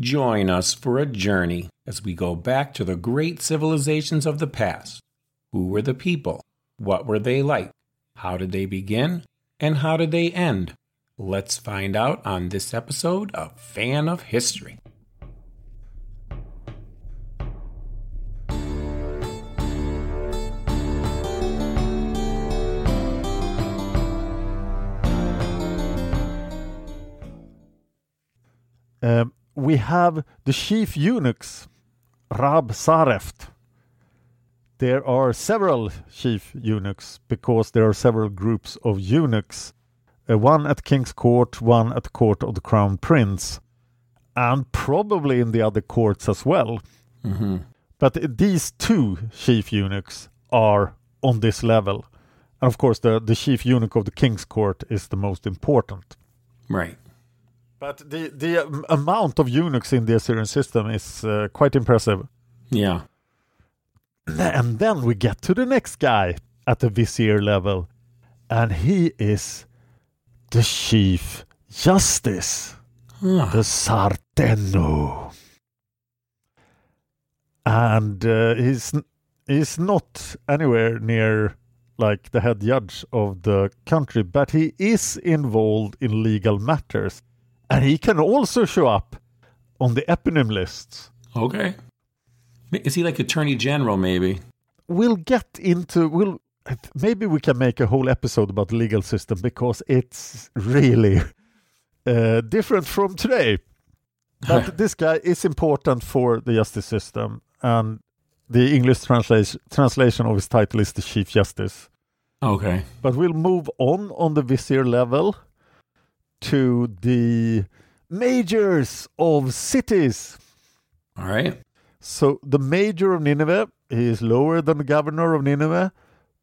Join us for a journey as we go back to the great civilizations of the past. Who were the people? What were they like? How did they begin? And how did they end? Let's find out on this episode of Fan of History. Um, we have the chief eunuchs, Rab Sareft. There are several chief eunuchs because there are several groups of eunuchs. Uh, one at king's court, one at the court of the crown prince, and probably in the other courts as well. Mm-hmm. But these two chief eunuchs are on this level. And of course, the, the chief eunuch of the king's court is the most important. Right. But the the amount of eunuchs in the Assyrian system is uh, quite impressive. Yeah. And then we get to the next guy at the vizier level, and he is the chief justice, the Sarteno. And uh, he's he's not anywhere near like the head judge of the country, but he is involved in legal matters and he can also show up on the eponym lists. Okay. Is he like Attorney General, maybe? We'll get into we'll maybe we can make a whole episode about the legal system because it's really uh, different from today. But this guy is important for the justice system, and the English translation translation of his title is the Chief Justice. Okay. But we'll move on on the vizier level to the majors of cities. All right. So the major of Nineveh he is lower than the governor of Nineveh,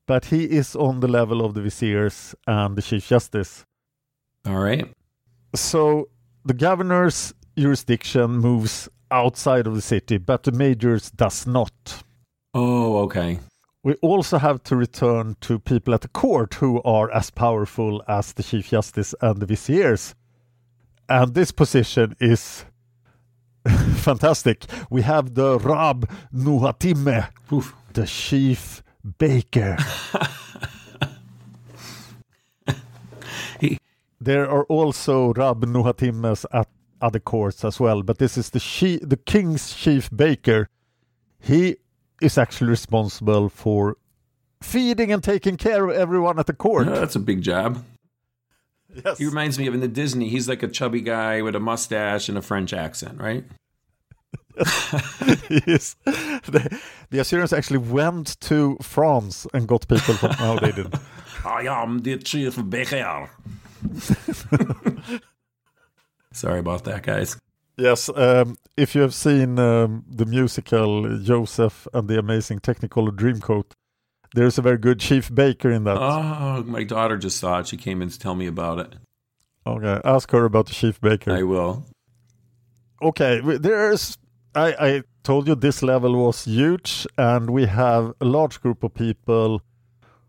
but he is on the level of the viziers and the chief justice. All right. So the governor's jurisdiction moves outside of the city, but the major's does not. Oh, okay. We also have to return to people at the court who are as powerful as the Chief Justice and the Viziers. And this position is fantastic. We have the Rab Nuhatime, Oof. the Chief Baker. He- there are also Rab Nuhatimes at other courts as well, but this is the the King's Chief Baker. He is actually responsible for feeding and taking care of everyone at the court. That's a big job. yes. He reminds me of in the Disney. He's like a chubby guy with a mustache and a French accent, right? Yes. The, the Assyrians actually went to France and got people from. No, they didn't. I am the chief baker. Sorry about that, guys. Yes, um, if you have seen um, the musical Joseph and the Amazing Technicolor Dreamcoat, there's a very good chief baker in that. Oh, my daughter just saw it. She came in to tell me about it. Okay, ask her about the chief baker. I will. okay there's I, I told you this level was huge and we have a large group of people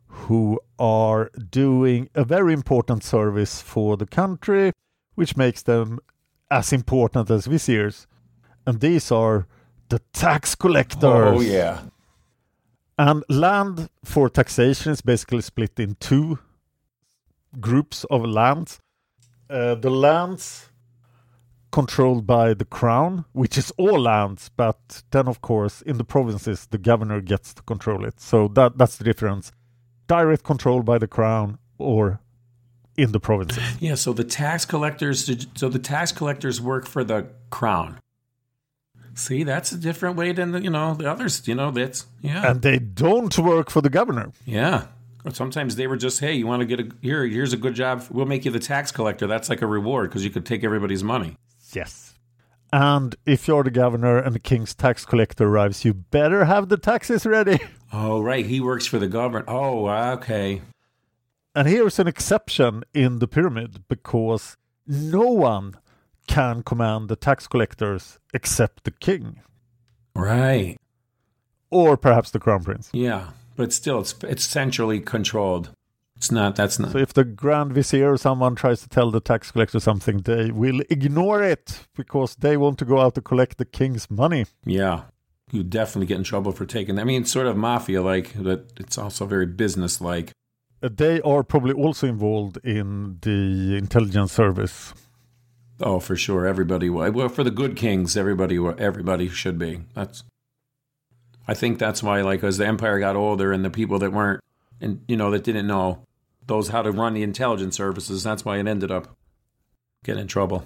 who are doing a very important service for the country which makes them as important as viziers and these are the tax collectors Oh yeah. and land for taxation is basically split in two groups of lands. Uh, the lands controlled by the crown, which is all lands, but then of course in the provinces the governor gets to control it. So that that's the difference. Direct control by the crown or in the provinces. Yeah. So the tax collectors. So the tax collectors work for the crown. See, that's a different way than the, you know the others. You know that's yeah. and they don't work for the governor. Yeah. Or sometimes they were just, hey, you want to get a here? Here's a good job. We'll make you the tax collector. That's like a reward because you could take everybody's money. Yes. And if you're the governor and the king's tax collector arrives, you better have the taxes ready. Oh, right. He works for the government. Oh, okay. And here's an exception in the pyramid because no one can command the tax collectors except the king Right. or perhaps the crown prince. Yeah. But still, it's it's centrally controlled. It's not. That's not. So if the grand vizier or someone tries to tell the tax collector something, they will ignore it because they want to go out to collect the king's money. Yeah. You definitely get in trouble for taking. I mean, it's sort of mafia like, but it's also very business like. They are probably also involved in the intelligence service. Oh, for sure. Everybody. Well, for the good kings, everybody. Everybody should be. That's. I think that's why, like, as the empire got older and the people that weren't, and you know, that didn't know those how to run the intelligence services, that's why it ended up getting in trouble.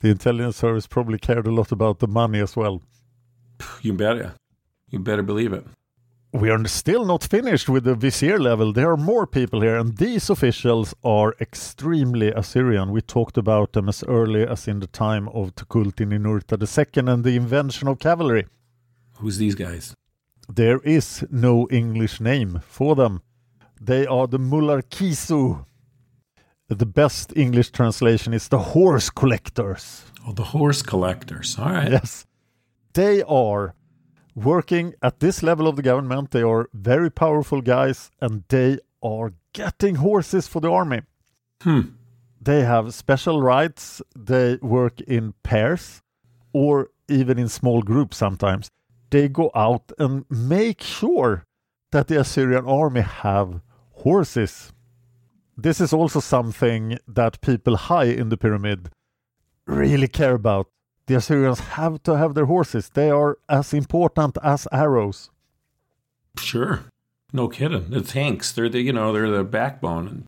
The intelligence service probably cared a lot about the money as well. You better. You better believe it. We are still not finished with the vizier level. There are more people here, and these officials are extremely Assyrian. We talked about them as early as in the time of Tukulti Ninurta II and the invention of cavalry. Who's these guys? There is no English name for them. They are the Mularkisu. The best English translation is the horse collectors. Oh, the horse collectors. All right. Yes. They are working at this level of the government. They are very powerful guys and they are getting horses for the army. Hmm. They have special rights. They work in pairs or even in small groups sometimes. They go out and make sure that the Assyrian army have horses. This is also something that people high in the pyramid really care about. The Assyrians have to have their horses. They are as important as arrows. Sure. No kidding. The tanks, they're the you know, they're the backbone. And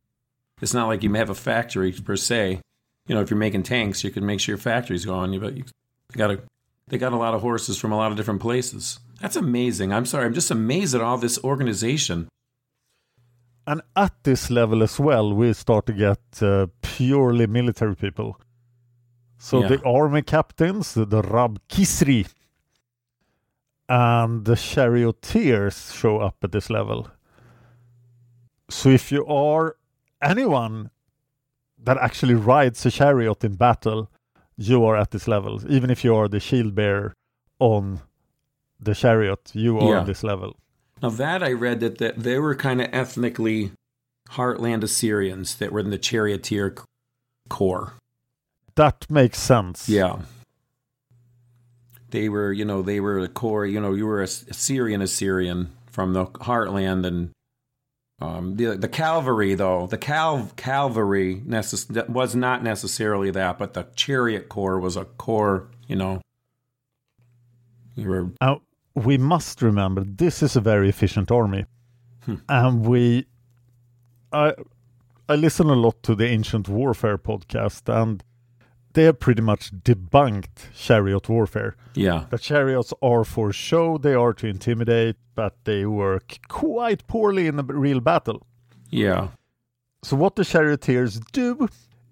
it's not like you have a factory per se. You know, if you're making tanks, you can make sure your factory's going. You but you got to they got a lot of horses from a lot of different places. That's amazing. I'm sorry. I'm just amazed at all this organization. And at this level as well, we start to get uh, purely military people. So Yeah. the army captains, the, the Rab Kisri, and the charioteers show up at this level. So if you are anyone that actually rides a chariot in battle, you are at this level. Even if you are the shield bearer on the chariot, you are Yeah. on this level. Now that I read that, that they were kind of ethnically heartland Assyrians that were in the charioteer corps. That makes sense. Yeah. They were, you know, they were the core, you know, you were a Syrian Assyrian from the heartland and um, the the cavalry though, the cal cavalry necess- was not necessarily that, but the chariot corps was a core, you know. You were Now, we must remember this is a very efficient army. Hmm. And we I I listen a lot to the Ancient Warfare podcast and they have pretty much debunked chariot warfare. yeah. The chariots are for show, they are to intimidate, but they work quite poorly in a real battle. Yeah. So what the charioteers do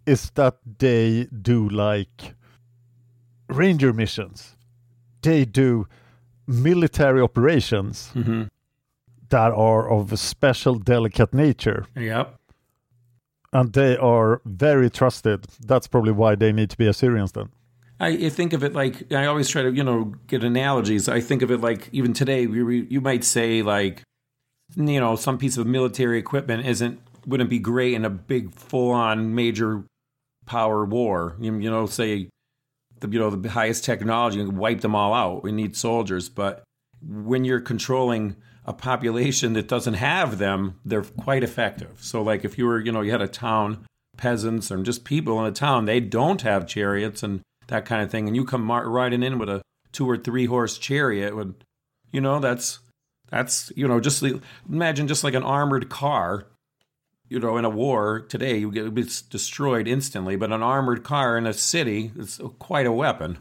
is that they do like ranger missions. They do military operations Mhm. that are of a special delicate nature. Yep. And they are very trusted. That's probably why they need to be Assyrians then. I, think of it like I always try to you know get analogies. I think of it like even today we, we, you might say like you know some piece of military equipment isn't wouldn't be great in a big full on major power war. You, you know say the you know the highest technology and wipe them all out. We need soldiers, but when you're controlling a population that doesn't have them, they're quite effective. So like if you were you know you had a town peasants and just people in a town they don't have chariots and that kind of thing, and you come mar- riding in with a two or three horse chariot, with, you know, that's that's you know just imagine just like an armored car. You know, in a war today, you get it's destroyed instantly. But an armored car in a city is quite a weapon.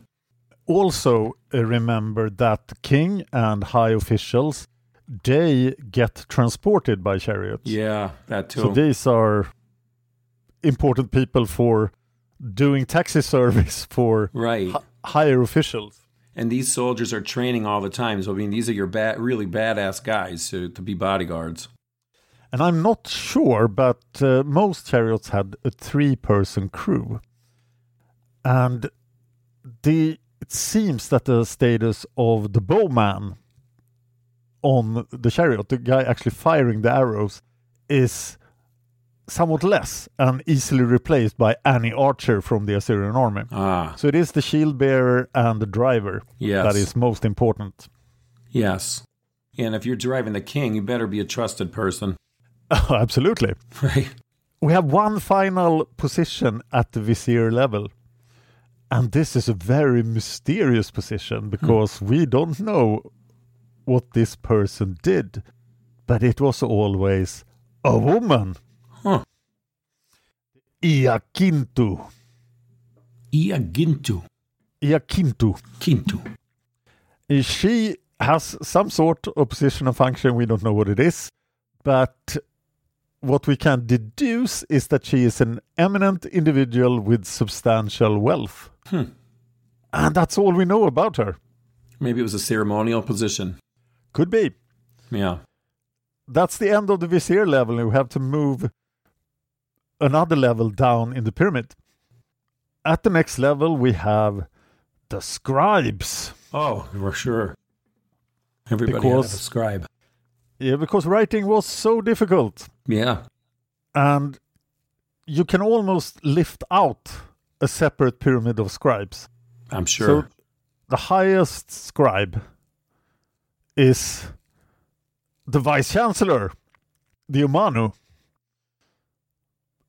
Also, remember that king and high officials they get transported by chariots. Yeah, that too. So these are important people for doing taxi service for right. h- higher officials. And these soldiers are training all the time. So I mean, these are your bad, really badass guys to, to be bodyguards. And I'm not sure, but uh, most chariots had a three-person crew, and the it seems that the status of the bowman on the chariot, the guy actually firing the arrows, is somewhat less and easily replaced by any archer from the Assyrian army. Ah, So it is the shield bearer and the driver yes. that is most important. Yes. And if you're driving the king, you better be a trusted person. Oh, absolutely. Right. We have one final position at the vizier level. And this is a very mysterious position because we don't know what this person did. But it was always a woman. Huh. Iakintu. Iagintu. Iakintu. Kintu. She has some sort of position and function. We don't know what it is. But what we can deduce is that she is an eminent individual with substantial wealth. Hmm. And that's all we know about her. Maybe it was a ceremonial position. Could be. Yeah. That's the end of the vizier level. and We have to move another level down in the pyramid. At the next level, we have the scribes. Oh, for sure. Everybody Because- had a scribe. Yeah, because writing was so difficult. Yeah. And you can almost lift out a separate pyramid of scribes. I'm sure. So the highest scribe is the vice chancellor, the Umanu,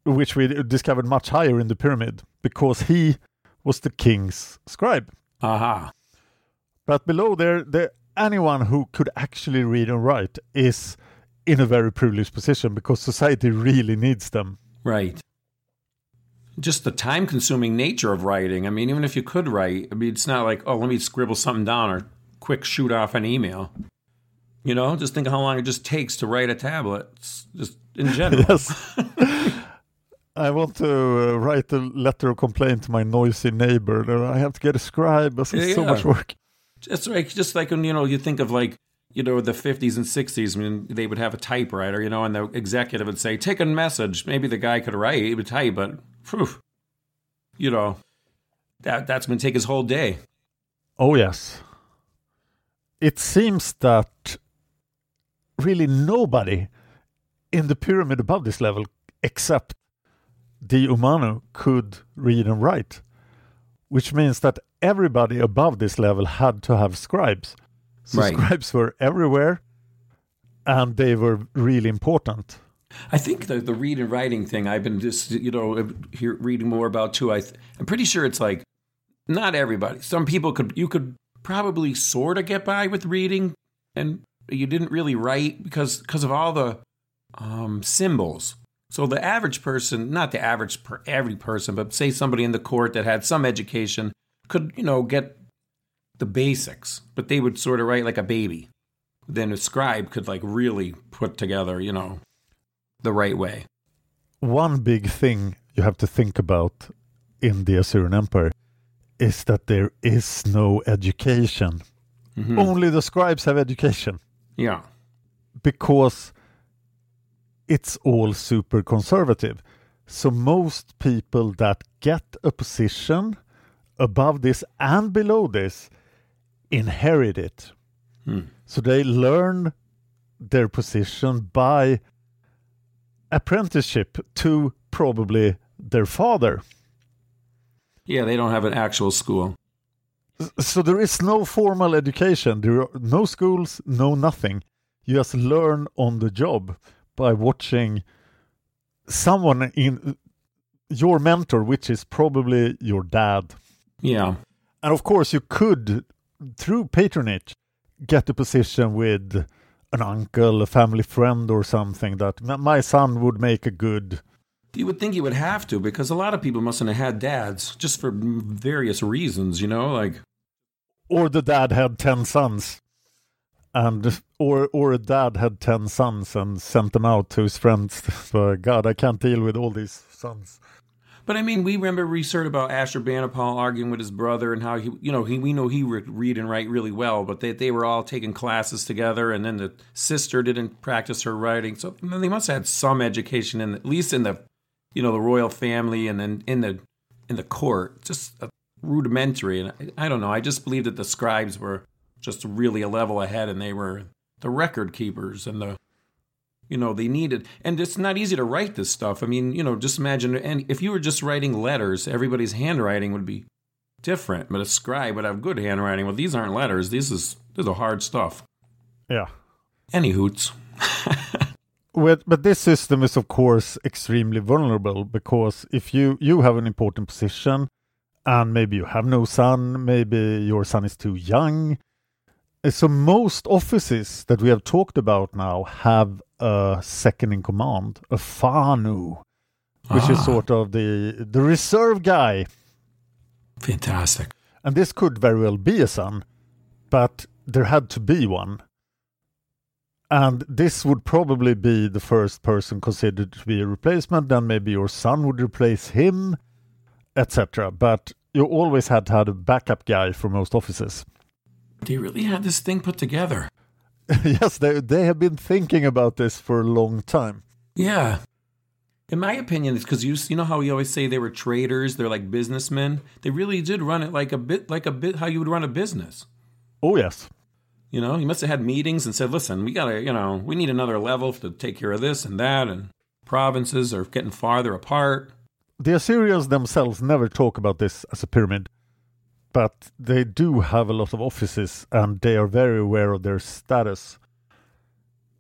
which we discovered much higher in the pyramid because he was the king's scribe. Aha. But below there, there anyone who could actually read and write is in a very privileged position because society really needs them. Right. Just the time consuming nature of writing. I mean, even if you could write, I mean, it's not like, oh, let me scribble something down or quick shoot off an email. You know, just think of how long it just takes to write a tablet. It's just in general. Yes. I want to uh, write a letter of complaint to my noisy neighbor. I have to get a scribe. It's Yeah, so yeah. much work. Just like, just like when, you know, you think of like, you know, the 50s and 60s, I mean, they would have a typewriter, you know, and the executive would say, take a message. Maybe the guy could write, he would type, but, phew, you know, that, that's going to take his whole day. Oh, yes. It seems that really nobody in the pyramid above this level, except the Umanu, could read and write, which means that everybody above this level had to have scribes. So Right. scribes were everywhere and they were really important. I think the the read and writing thing I've been just you know uh, here reading more about too. I th- I'm pretty sure it's like not everybody. Some people could you could probably sort of get by with reading, and you didn't really write because because of all the um, symbols. So the average person, not the average per every person, but say somebody in the court that had some education could you know get the basics, but they would sort of write like a baby. Then a scribe could like really put together, you know, the right way. One big thing you have to think about in the Assyrian Empire is that there is no education. Mhm. Only the scribes have education Yeah. because it's all super conservative. So most people that get a position above this and below this inherit it. So they learn their position by apprenticeship to probably their father. Yeah, they don't have an actual school. So there is no formal education. There are no schools, no nothing. You just learn on the job by watching someone in your mentor, which is probably your dad. Yeah. And of course, you could, through patronage, get a position with an uncle, a family friend, or something that my son would make a good. You would think you would have to because a lot of people mustn't have had dads just for various reasons, you know, like Or the dad had 10 sons. And or or a dad had ten sons and sent them out to his friends. So, God, I can't deal with all these sons. But I mean, we remember we heard about Ashurbanipal arguing with his brother and how he, you know, he we know he would read and write really well, but they they were all taking classes together, and then the sister didn't practice her writing, so they must have had some education in at least in the, you know, the royal family, and then in the in the court, just rudimentary. And I, I don't know, I just believe that the scribes were just really a level ahead, and they were the record keepers and the you know they needed and it's not easy to write this stuff. I mean you know just imagine and if you were just writing letters everybody's handwriting would be different. But a scribe would have good handwriting. Well these aren't letters. This is this is hard stuff. Yeah. any hoots With, but this system is of course extremely vulnerable because if you you have an important position and maybe you have no son, maybe your son is too young. uh, So most offices that we have talked about now have a second in command, a FANU, which is Ah. sort of the the reserve guy. fantastic And this could very well be a son, but there had to be one. And this would probably be the first person considered to be a replacement, then maybe your son would replace him, etc. But you always had to have a backup guy for most offices. they really had this thing put together yes, they, they have been thinking about this for a long time. yeah in my opinion it's because you, you know how we always say they were traders they're like businessmen they really did run it like a bit like a bit how you would run a business Oh, yes. You know, he must have had meetings and said, listen, we got to, you know, we need another level to take care of this and that. And provinces are getting farther apart. The Assyrians themselves never talk about this as a pyramid, but they do have a lot of offices and they are very aware of their status.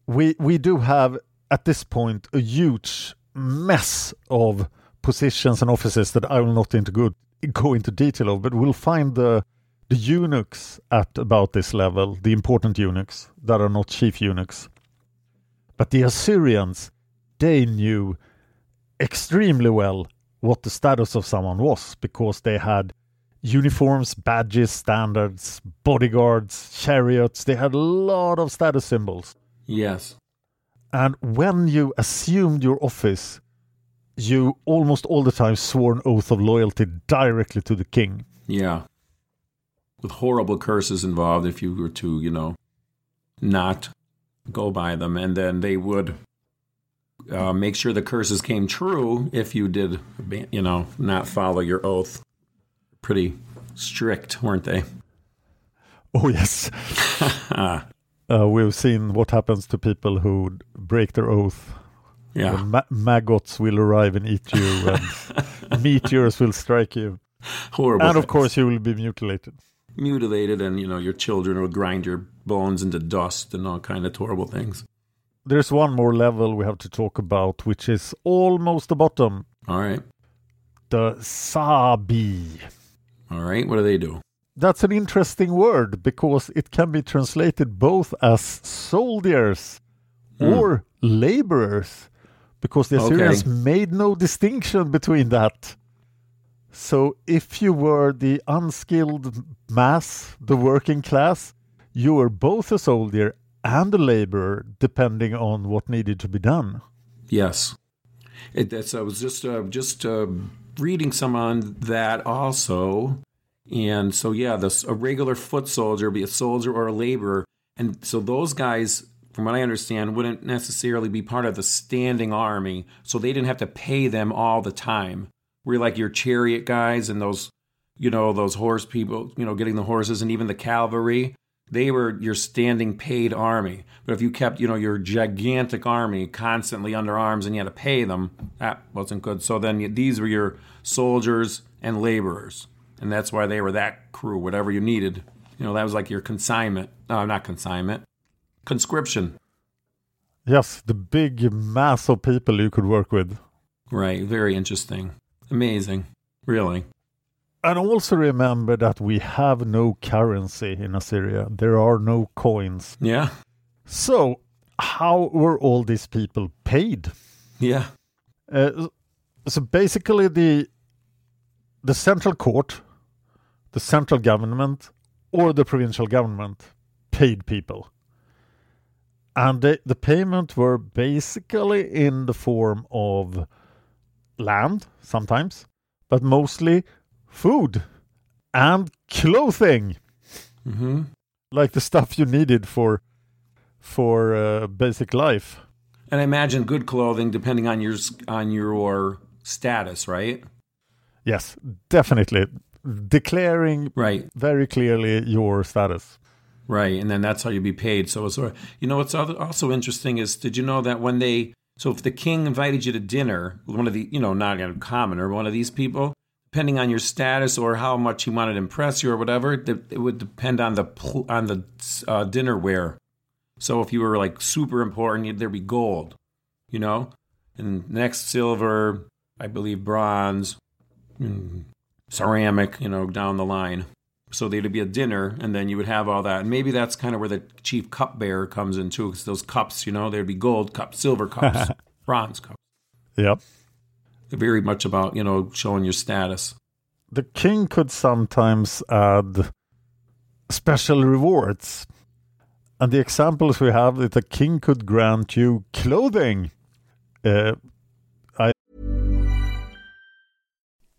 We we do have at this point a huge mess of positions and offices that I will not into good, go into detail of, but we'll find the the eunuchs at about this level, the important eunuchs that are not chief eunuchs. But the Assyrians, they knew extremely well what the status of someone was because they had uniforms, badges, standards, bodyguards, chariots. They had a lot of status symbols. Yes. And when you assumed your office, you almost all the time swore an oath of loyalty directly to the king. Yeah. With horrible curses involved if you were to, you know, not go by them. And then they would uh, make sure the curses came true if you did, you know, not follow your oath. Pretty strict, weren't they? Oh, yes. uh, we've seen what happens to people who break their oath. Yeah. The ma- maggots will arrive and eat you, and meteors will strike you. Horrible. And of course, you will be mutilated. Mutilated and you know your children will grind your bones into dust and all kind of horrible things There's one more level we have to talk about, which is almost the bottom. all right The Sabi. all right what do they do That's an interesting word because it can be translated both as soldiers hmm. or laborers, because the Okay. Assyrians made no distinction between that. So if you were the unskilled mass, the working class, you were both a soldier and a laborer, depending on what needed to be done. yes it, i was just uh, just uh, reading some on that also and so yeah this a regular foot soldier be a soldier or a laborer and so those guys from what I understand, wouldn't necessarily be part of the standing army, so they didn't have to pay them all the time. We're like your chariot guys and those, you know, those horse people, you know, getting the horses and even the cavalry. They were your standing paid army. But if you kept, you know, your gigantic army constantly under arms and you had to pay them, that wasn't good. So then these were your soldiers and laborers. And that's why they were that crew, whatever you needed. You know, that was like your consignment. No, not consignment. Conscription. Yes, the big mass of people you could work with. Right. Very interesting. Amazing. Really. And also remember that we have no currency in Assyria. There are no coins. Yeah. So, how were all these people paid? Yeah. Uh, so basically, the the central court, the central government, or the provincial government paid people, and the, the payment were basically in the form of land sometimes, but mostly food and clothing, Mm-hmm. like the stuff you needed for for uh, basic life. And I imagine good clothing depending on your on your status, right? Yes, definitely declaring Right. very clearly your status. Right, and then that's how you be paid. So, it's, you know, what's also interesting is, did you know that when they, so if the king invited you to dinner, with one of the, you know, not a commoner, one of these people, depending on your status or how much he wanted to impress you or whatever, it, would depend on the on the uh, dinnerware. So if you were like super important, there'd be gold, you know, and next silver, I believe bronze, mm, ceramic, you know, down the line. So there'd be a dinner, and then you would have all that. And maybe that's kind of where the chief cupbearer comes in too, because those cups, you know, there'd be gold cups, silver cups, bronze cups. Yep. Very much about, you know, showing your status. The king could sometimes add special rewards. And the examples we have is the king could grant you clothing. Uh,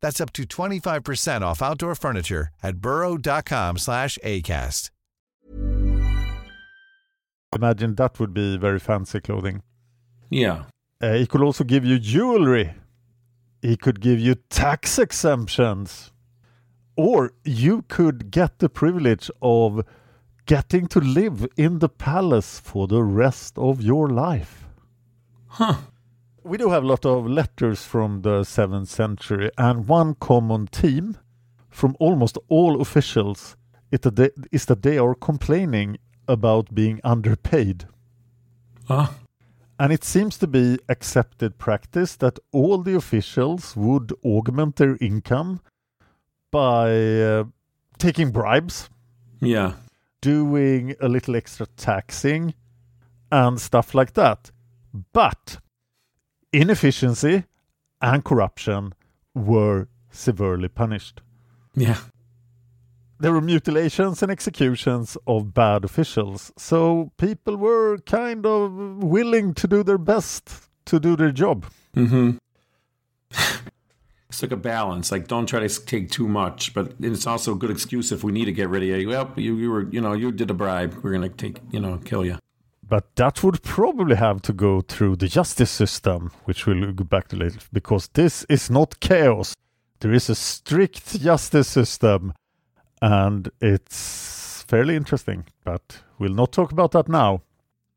That's up to 25% off outdoor furniture at burrow.com/acast. imagine that would be very fancy clothing. Yeah. Uh, he could also give you jewelry. He could give you tax exemptions. Or you could get the privilege of getting to live in the palace for the rest of your life. Huh. We do have a lot of letters from the 7th century, and one common theme from almost all officials is that they, is that they are complaining about being underpaid. Ah. And it seems to be accepted practice that all the officials would augment their income by uh, taking bribes, Yeah. doing a little extra taxing, and stuff like that. But inefficiency and corruption were severely punished. Yeah. There were mutilations and executions of bad officials, so people were kind of willing to do their best to do their job. Mm-hmm. it's like a balance. Like, don't try to take too much, but it's also a good excuse if we need to get rid of you. Well, you, you were, you know, you did a bribe. We're gonna take, you know, kill you. But that would probably have to go through the justice system, which we'll go back to later, because this is not chaos. There is a strict justice system, and it's fairly interesting. But we'll not talk about that now.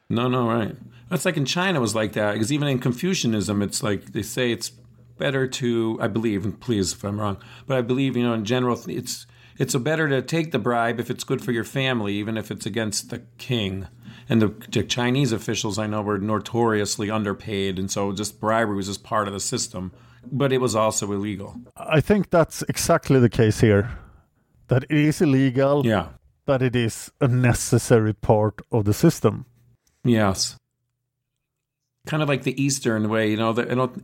No, no, right. That's like in China was like that because even in Confucianism, it's like they say it's better to, I believe, and please if I'm wrong, but I believe you know in general it's it's better to take the bribe if it's good for your family, even if it's against the king. And the, the Chinese officials I know were notoriously underpaid, and so just bribery was just part of the system. But it was also illegal. I think that's exactly the case here. That it is illegal, Yeah. but it is a necessary part of the system. Yes. Kind of like the Eastern way, you know. The, I don't.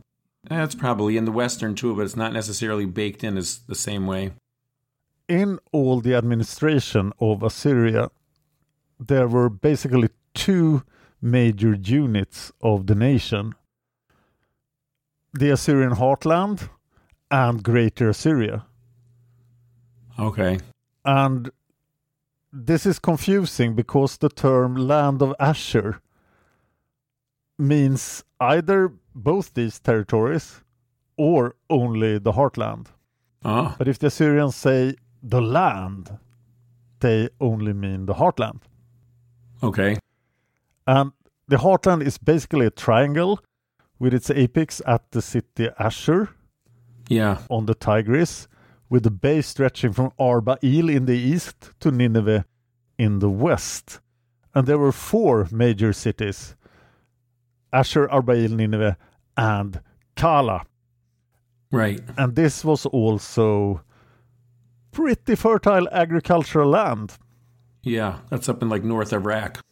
That's probably in the Western too, but it's not necessarily baked in as the same way. in all the administration of Assyria, there were basically two major units of the nation the Assyrian heartland and Greater Assyria. Okay. And this is confusing because the term land of Asher means either both these territories or only the heartland. Oh, But if the Assyrians say the land, they only mean the heartland. okay. And the heartland is basically a triangle with its apex at the city Asher Yeah. on the Tigris, with the base stretching from Arbail in the east to Nineveh in the west. And there were four major cities Asher, Arbail, Nineveh, and Kala. Right. And this was also pretty fertile agricultural land. Yeah. That's up in like North Iraq,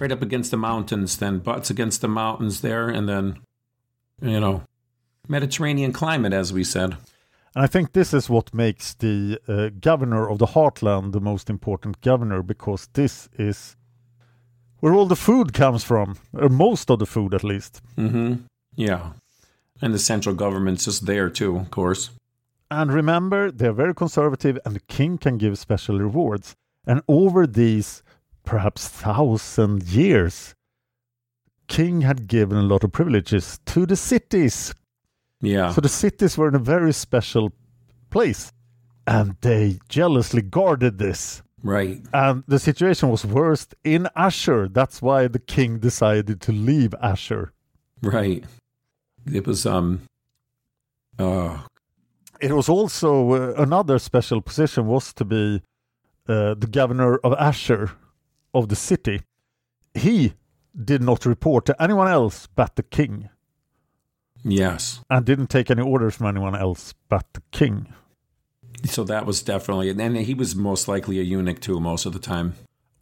right up against the mountains. Then butts against the mountains there, and then, you know, Mediterranean climate, as we said. And I think this is what makes the uh, governor of the heartland the most important governor because this is where all the food comes from, or most of the food at least. Mm-hmm. Yeah. And the central government's just there too, of course. And remember, they're very conservative, and the king can give special rewards. And over these perhaps thousand years, king had given a lot of privileges to the cities. Yeah. So the cities were in a very special place, and they jealously guarded this. right. And the situation was worst in Asher. That's why the king decided to leave Asher. Right. It was um. Uh. It was also uh, another special position was to be uh, the governor of Asher of the city. He did not report to anyone else but the king Yes. and didn't take any orders from anyone else but the king. So that was definitely, and he was most likely a eunuch too, most of the time.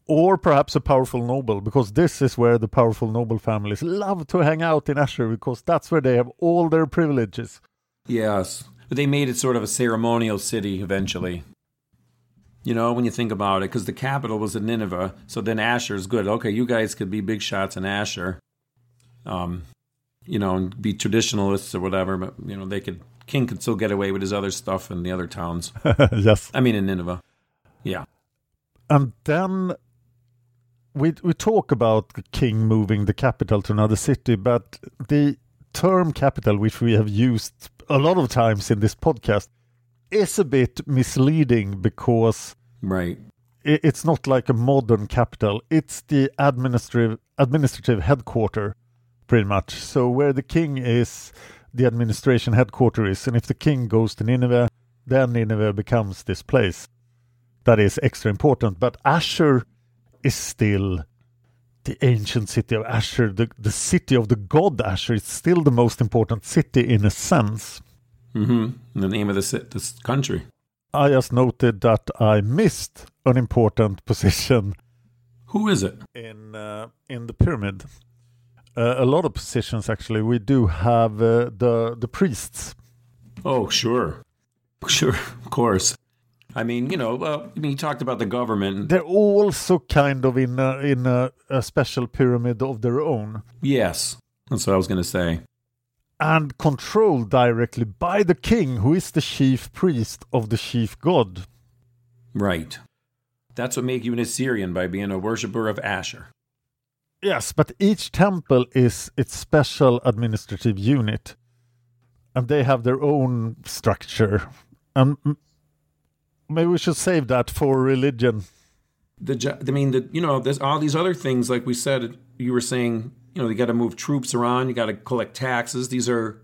Or perhaps a powerful noble, because this is where the powerful noble families love to hang out in Asher, because that's where they have all their privileges. Yes. But they made it sort of a ceremonial city eventually. You know, when you think about it, because the capital was in Nineveh, so then Asher is good. Okay, you guys could be big shots in Asher, um, you know, and be traditionalists or whatever, but, you know, they could, king could still get away with his other stuff in the other towns. yes. I mean, in Nineveh. Yeah. And then we we talk about the king moving the capital to another city, but the term capital, which we have used a lot of times in this podcast, is a bit misleading because Right. it's not like a modern capital. It's the administrative administrative headquarter, pretty much. So where the king is, the administration headquarter is, and if the king goes to Nineveh, then Nineveh becomes this place that is extra important. But Asher is still the ancient city of Asher, the, the city of the god Asher, is still the most important city in a sense. Mm-hmm. The name of the ci- this country. I just noted that I missed an important position Who is it? in uh, in the pyramid. Uh, a lot of positions actually. We do have uh, the the priests. Oh, sure, sure, of course. I mean, you know, well, I mean, you talked about the government. They're also kind of in a, in a, a special pyramid of their own Yes, that's what I was going to say. And controlled directly by the king, who is the chief priest of the chief god. Right. That's what make you an Assyrian by being a worshiper of Ashur. Yes, but each temple is its special administrative unit, and they have their own structure. And maybe we should save that for religion. The I mean, the you know, there's all these other things like we said. You were saying, you know, you got to move troops around. You got to collect taxes. These are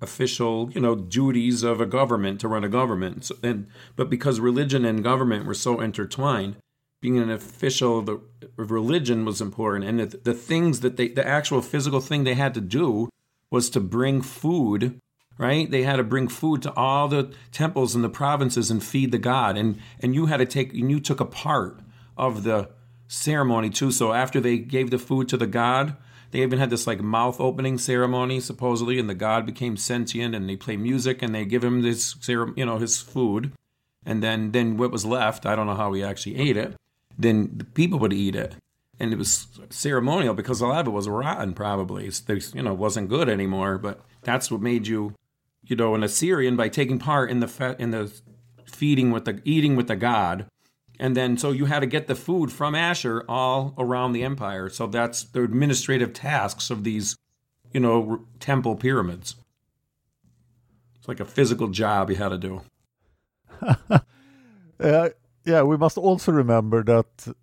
official, you know, duties of a government to run a government. So, and but because religion and government were so intertwined, being an official the, religion was important, and the, the things that they, the actual physical thing they had to do was to bring food. Right, they had to bring food to all the temples in the provinces and feed the god, and and you had to take and you took a part of the ceremony too. So after they gave the food to the god, they even had this like mouth opening ceremony supposedly, and the god became sentient, and they play music and they give him this you know his food, and then then what was left, I don't know how he actually ate it. Then the people would eat it, and it was ceremonial because a lot of it was rotten, probably. They you know wasn't good anymore, but that's what made you you know an Assyrian by taking part in the fe- in the feeding with the eating with the god and then so you had to get the food from Ashur all around the empire. So that's the administrative tasks of these, you know, r- temple pyramids. It's like a physical job you had to do. Uh, yeah, we must also remember that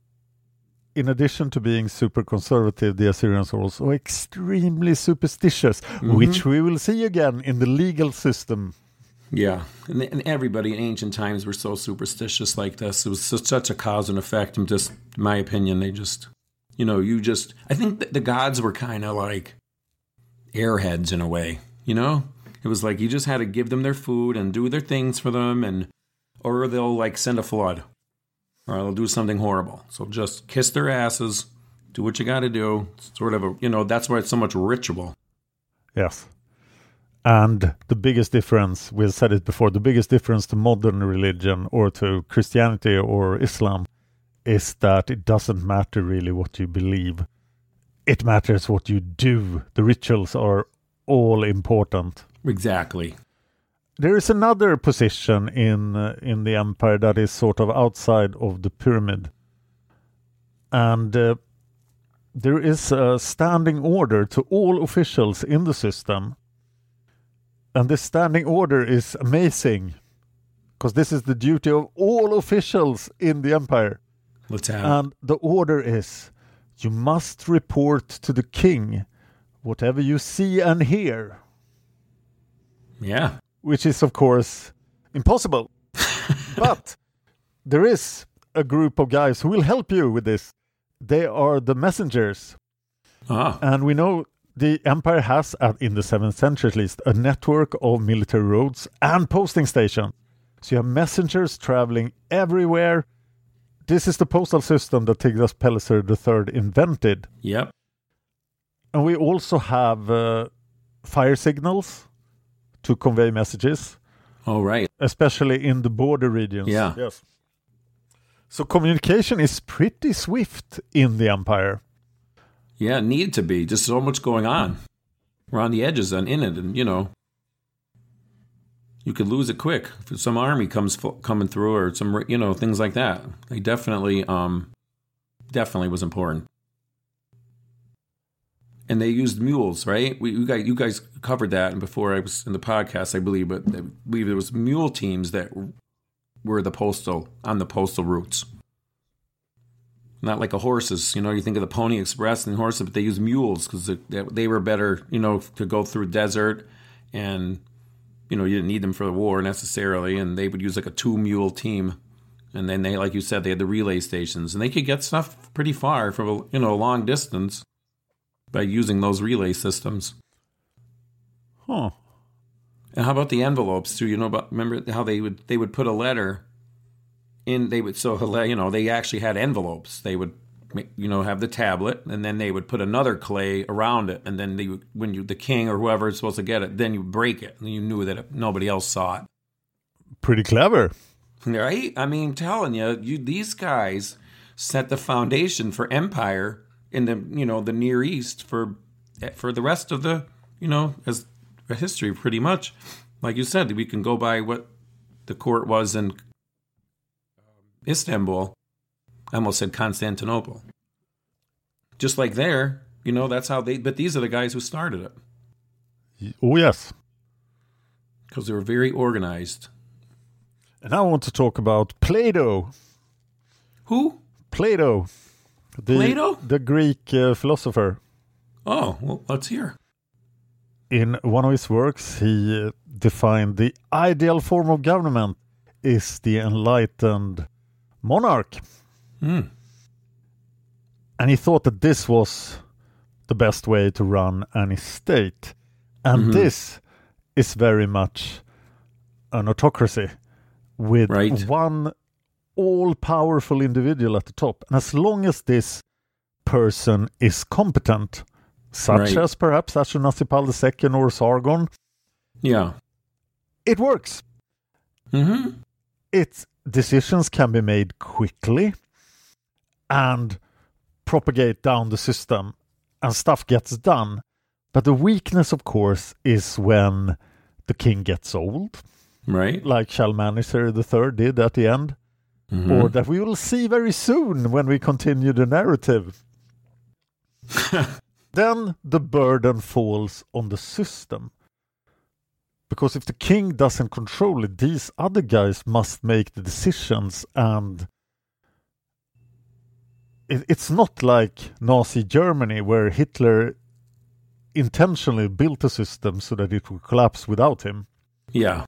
in addition to being super conservative, the Assyrians are also extremely superstitious, which we will see again in the legal system. Yeah, and, and everybody in ancient times were so superstitious like this. It was such, a cause and effect. And just, my opinion, they just, you know, you just. I think the gods were kind of like airheads in a way. You know, it was like you just had to give them their food and do their things for them, and or they'll like send a flood, or they'll do something horrible. So just kiss their asses, do what you got to do. Sort of a, you know, that's why it's so much ritual. Yes. And the biggest difference, we've said it before, the biggest difference to modern religion or to Christianity or Islam is that it doesn't matter really what you believe. It matters what you do. The rituals are all important. Exactly. There is another position in uh, in the empire that is sort of outside of the pyramid, and uh, there is a standing order to all officials in the system. And this standing order is amazing, because this is the duty of all officials in the empire. Let's have. And the order is you must report to the king whatever you see and hear yeah. which is of course impossible. but there is a group of guys who will help you with this. They are the messengers, Ah. and we know the empire has, at, in the seventh century at least, a network of military roads and posting stations. So you have messengers traveling everywhere. This is the postal system that Tiglath-Pileser III invented. Yep. And we also have uh, fire signals to convey messages. Oh, right. especially in the border regions. Yeah. Yes. So communication is pretty swift in the empire. Yeah, it needed to be. Just so much going on. We're on the edges and in it, and you know, you could lose it quick if some army comes coming through or some you know things like that. They definitely, um, definitely was important. And they used mules, right? We you guys, you guys covered that, and before I was in the podcast, I believe, but I believe there was mule teams that were the postal on the postal routes not like a horses. You know, you think of the Pony Express and horses, but they use mules because they, they were better, you know, to go through desert, and you know, you didn't need them for the war necessarily, and they would use like a two mule team, And then they, like you said, they had the relay stations, and they could get stuff pretty far from a, you know a long distance by using those relay systems. Huh. And how about the envelopes too? You know about remember how they would they would put a letter in they would so you know they actually had envelopes. They would you know have the tablet and then they would put another clay around it and then they would, when you the king or whoever is supposed to get it then you break it and you knew that nobody else saw it. Pretty clever. Right? I mean, telling you, you these guys set the foundation for empire in the you know the Near East for eh, for the rest of the you know as history pretty much. Like you said, we can go by what the court was in Istanbul. I almost said Constantinople. Just like there, you know, that's how they. But these are the guys who started it. Oh yes, because they were very organized. And I want to talk about Plato. Who? Plato. The, Plato? The Greek uh, philosopher. Oh, well, let's hear. In one of his works, he uh, defined the ideal form of government is the enlightened monarch. Mm. And he thought that this was the best way to run any state. And Mhm. this is very much an autocracy with Right. one all powerful individual at the top. And as long as this person is competent, such Right. as perhaps Ashurnasirpal II or Sargon, Yeah. it works. Mm-hmm. Its decisions can be made quickly and propagate down the system and stuff gets done. But the weakness, of course, is when the king gets old, Right. like Shalmaneser III did at the end, Mhm. or that we will see very soon when we continue the narrative. then the burden falls on the system. Because if the king doesn't control it, these other guys must make the decisions, and it, it's not like Nazi Germany where Hitler intentionally built a system so that it would collapse without him. Yeah.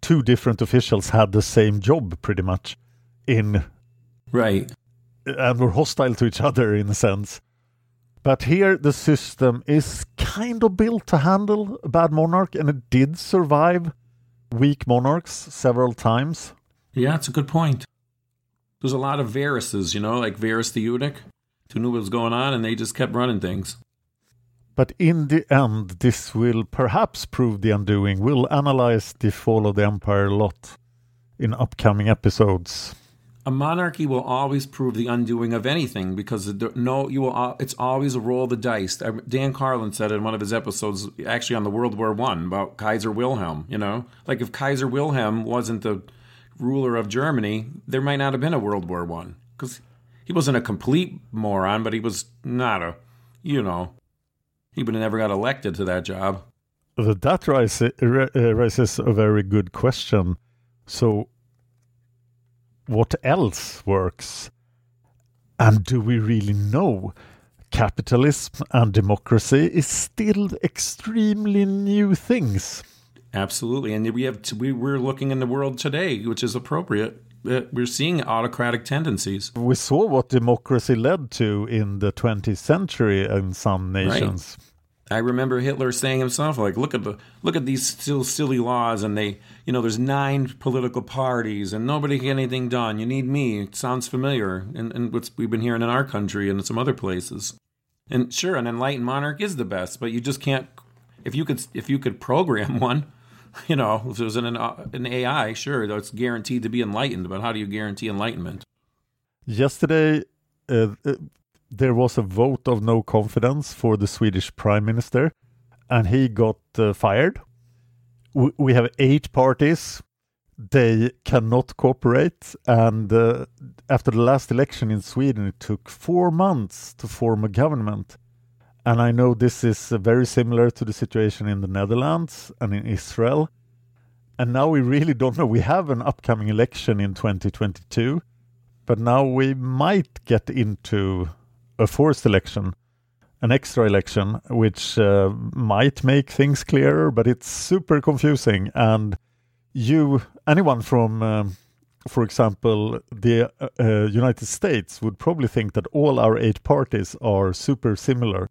Two different officials had the same job pretty much in Right. and were hostile to each other in a sense. But here the system is kind of built to handle a bad monarch, and it did survive weak monarchs several times. Yeah, it's a good point. There's a lot of Varyses, you know, like Varys the eunuch, who knew what was going on, and they just kept running things. But in the end, this will perhaps prove the undoing. We'll analyze the fall of the empire a lot in upcoming episodes. A monarchy will always prove the undoing of anything because no, you will. It's always a roll of the dice. Dan Carlin said in one of his episodes, actually on the World War One, about Kaiser Wilhelm. You know, like if Kaiser Wilhelm wasn't the ruler of Germany, there might not have been a World War One because he wasn't a complete moron, but he was not a, you know, he would have never got elected to that job. Uh, That uh, raises a very good question. So, what else works? And do we really know? Capitalism and democracy is still extremely new things. Absolutely, and we have we we're looking in the world today, which is appropriate. Uh, We're seeing autocratic tendencies. We saw what democracy led to in the 20th century in some nations. I remember Hitler saying himself, like, look at the look at these still silly laws, and they, you know, there's nine political parties, and nobody can get anything done. You need me. It sounds familiar, and and what's we've been hearing in our country and in some other places. And sure, an enlightened monarch is the best, but you just can't. If you could, if you could program one, you know, if was an an AI, sure, that's guaranteed to be enlightened. But how do you guarantee enlightenment? Yesterday, uh, uh, there was a vote of no confidence for the Swedish prime minister, and he got uh, fired. We, have eight parties. They cannot cooperate, and uh, after the last election in Sweden, it took four months to form a government. And I know this is uh, very similar to the situation in the Netherlands and in Israel. And now we really don't know. We have an upcoming election in 2022 but now we might get into a forced election, an extra election, which uh, might make things clearer, but it's super confusing. And you, anyone from um, for example, the uh, uh, United States would probably think that all our eight parties are super similar.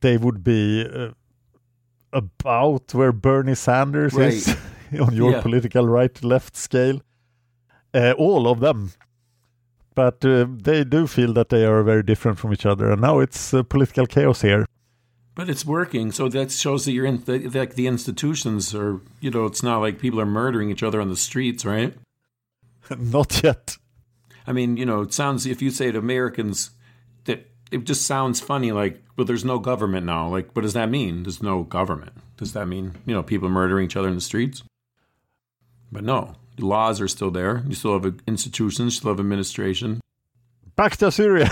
They would be uh, about where Bernie Sanders is on your Yeah. political right left scale. Uh, all of them. But uh, they do feel that they are very different from each other. And now it's uh, political chaos here. But it's working, so that shows that you're in the, like the institutions are. You know, it's not like people are murdering each other on the streets, right? Not yet. I mean, you know, it sounds if you say to Americans that it just sounds funny, like, well, there's no government now. Like, what does that mean? There's no government. Does that mean you know people murdering each other in the streets? But no, laws are still there. You still have institutions, you still have administration. Back to Assyria.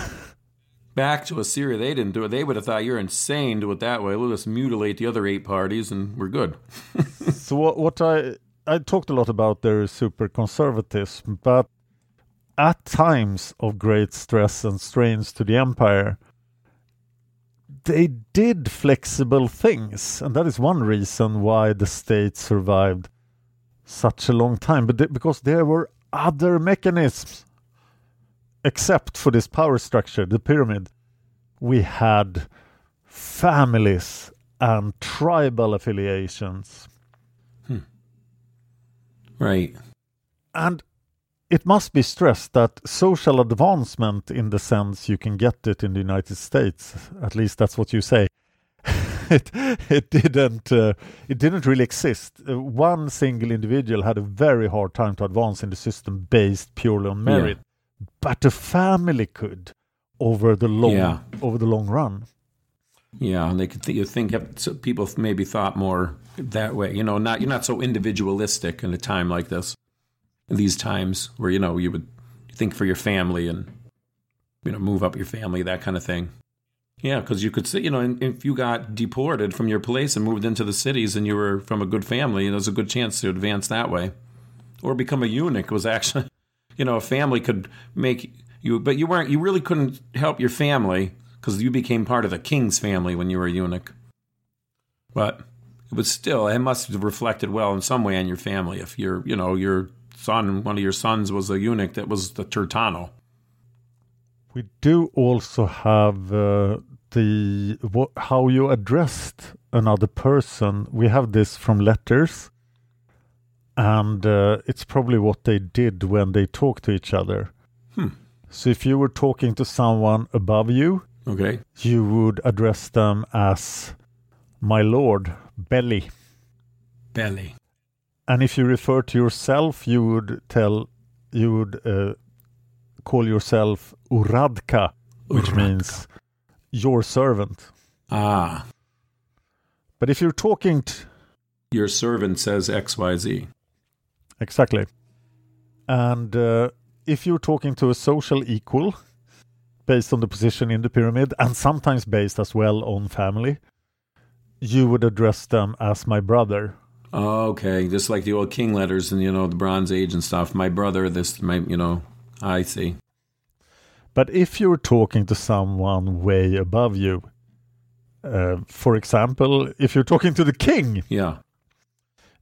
Back to Assyria, they didn't do it. They would have thought you're insane. Do it that way. Let us mutilate the other eight parties, and we're good. so what, what I I talked a lot about their super conservatism, but at times of great stress and strains to the empire, they did flexible things, and that is one reason why the state survived such a long time. But they, because there were other mechanisms, except for this power structure, the pyramid, we had families and tribal affiliations. Hmm. Right. And it must be stressed that social advancement, in the sense you can get it in the United States, at least that's what you say, it it didn't uh, it didn't really exist. Uh, one single individual had a very hard time to advance in the system based purely on merit, but a family could over the long Yeah. over the long run. Yeah, and they could th- you think so people maybe thought more that way. You know, not you're not so individualistic in a time like this. In these times where you know you would think for your family and you know move up your family that kind of thing. Yeah, because you could say you know if you got deported from your place and moved into the cities and you were from a good family, there's a good chance to advance that way, or become a eunuch was actually you know a family could make you, but you weren't you really couldn't help your family because you became part of the king's family when you were a eunuch. But it was still, it must have reflected well in some way on your family. If your, you know, your son, one of your sons was a eunuch that was the Turtanu. We do also have uh, the what, how you addressed another person. We have this from letters, and uh, it's probably what they did when they talked to each other. Hmm. So if you were talking to someone above you, Okay. you would address them as my lord, Beli. Beli. And if you refer to yourself, you would tell, you would uh, call yourself Uradka, which Uradka. means your servant. Ah, But if you're talking, t- your servant says XYZ. exactly, and uh, if you're talking to a social equal, based on the position in the pyramid, and sometimes based as well on family, you would address them as my brother. Oh, okay. Just like the old king letters and, you know, the Bronze Age and stuff. My brother, this, my, you know, I see. But if you're talking to someone way above you, uh, for example, if you're talking to the king, Yeah.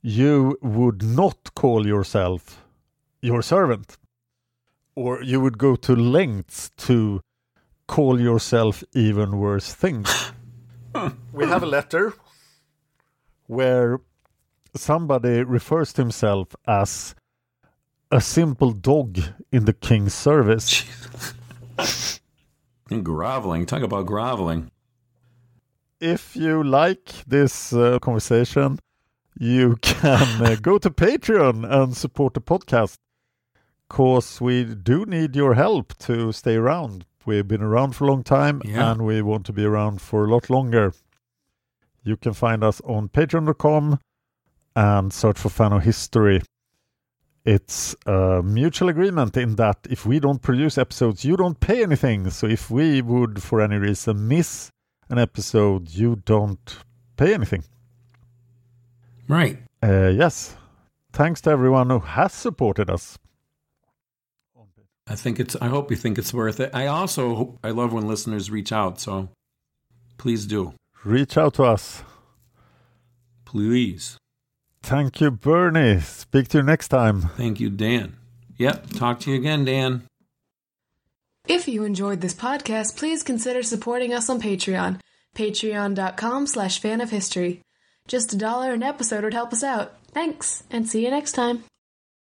you would not call yourself your servant. Or you would go to lengths to call yourself even worse things. we have a letter where somebody refers to himself as a simple dog in the king's service. And groveling. Talk about groveling. if you like this uh, conversation, you can uh, go to Patreon and support the podcast. Because we do need your help to stay around. We've been around for a long time Yeah. and we want to be around for a lot longer. You can find us on patreon.com and search for Fan of History. It's a mutual agreement in that if we don't produce episodes, you don't pay anything. So if we would, for any reason, miss an episode, you don't pay anything. Right. Uh, yes. Thanks to everyone who has supported us. I think it's, I hope you think it's worth it. I also, hope, I love when listeners reach out. So please do. Reach out to us. Please. Thank you, Bernie. Speak to you next time. Thank you, Dan. Yep. Talk to you again, Dan. If you enjoyed this podcast, please consider supporting us on Patreon. Patreon.com slash fan of history. Just a dollar an episode would help us out. Thanks, and see you next time.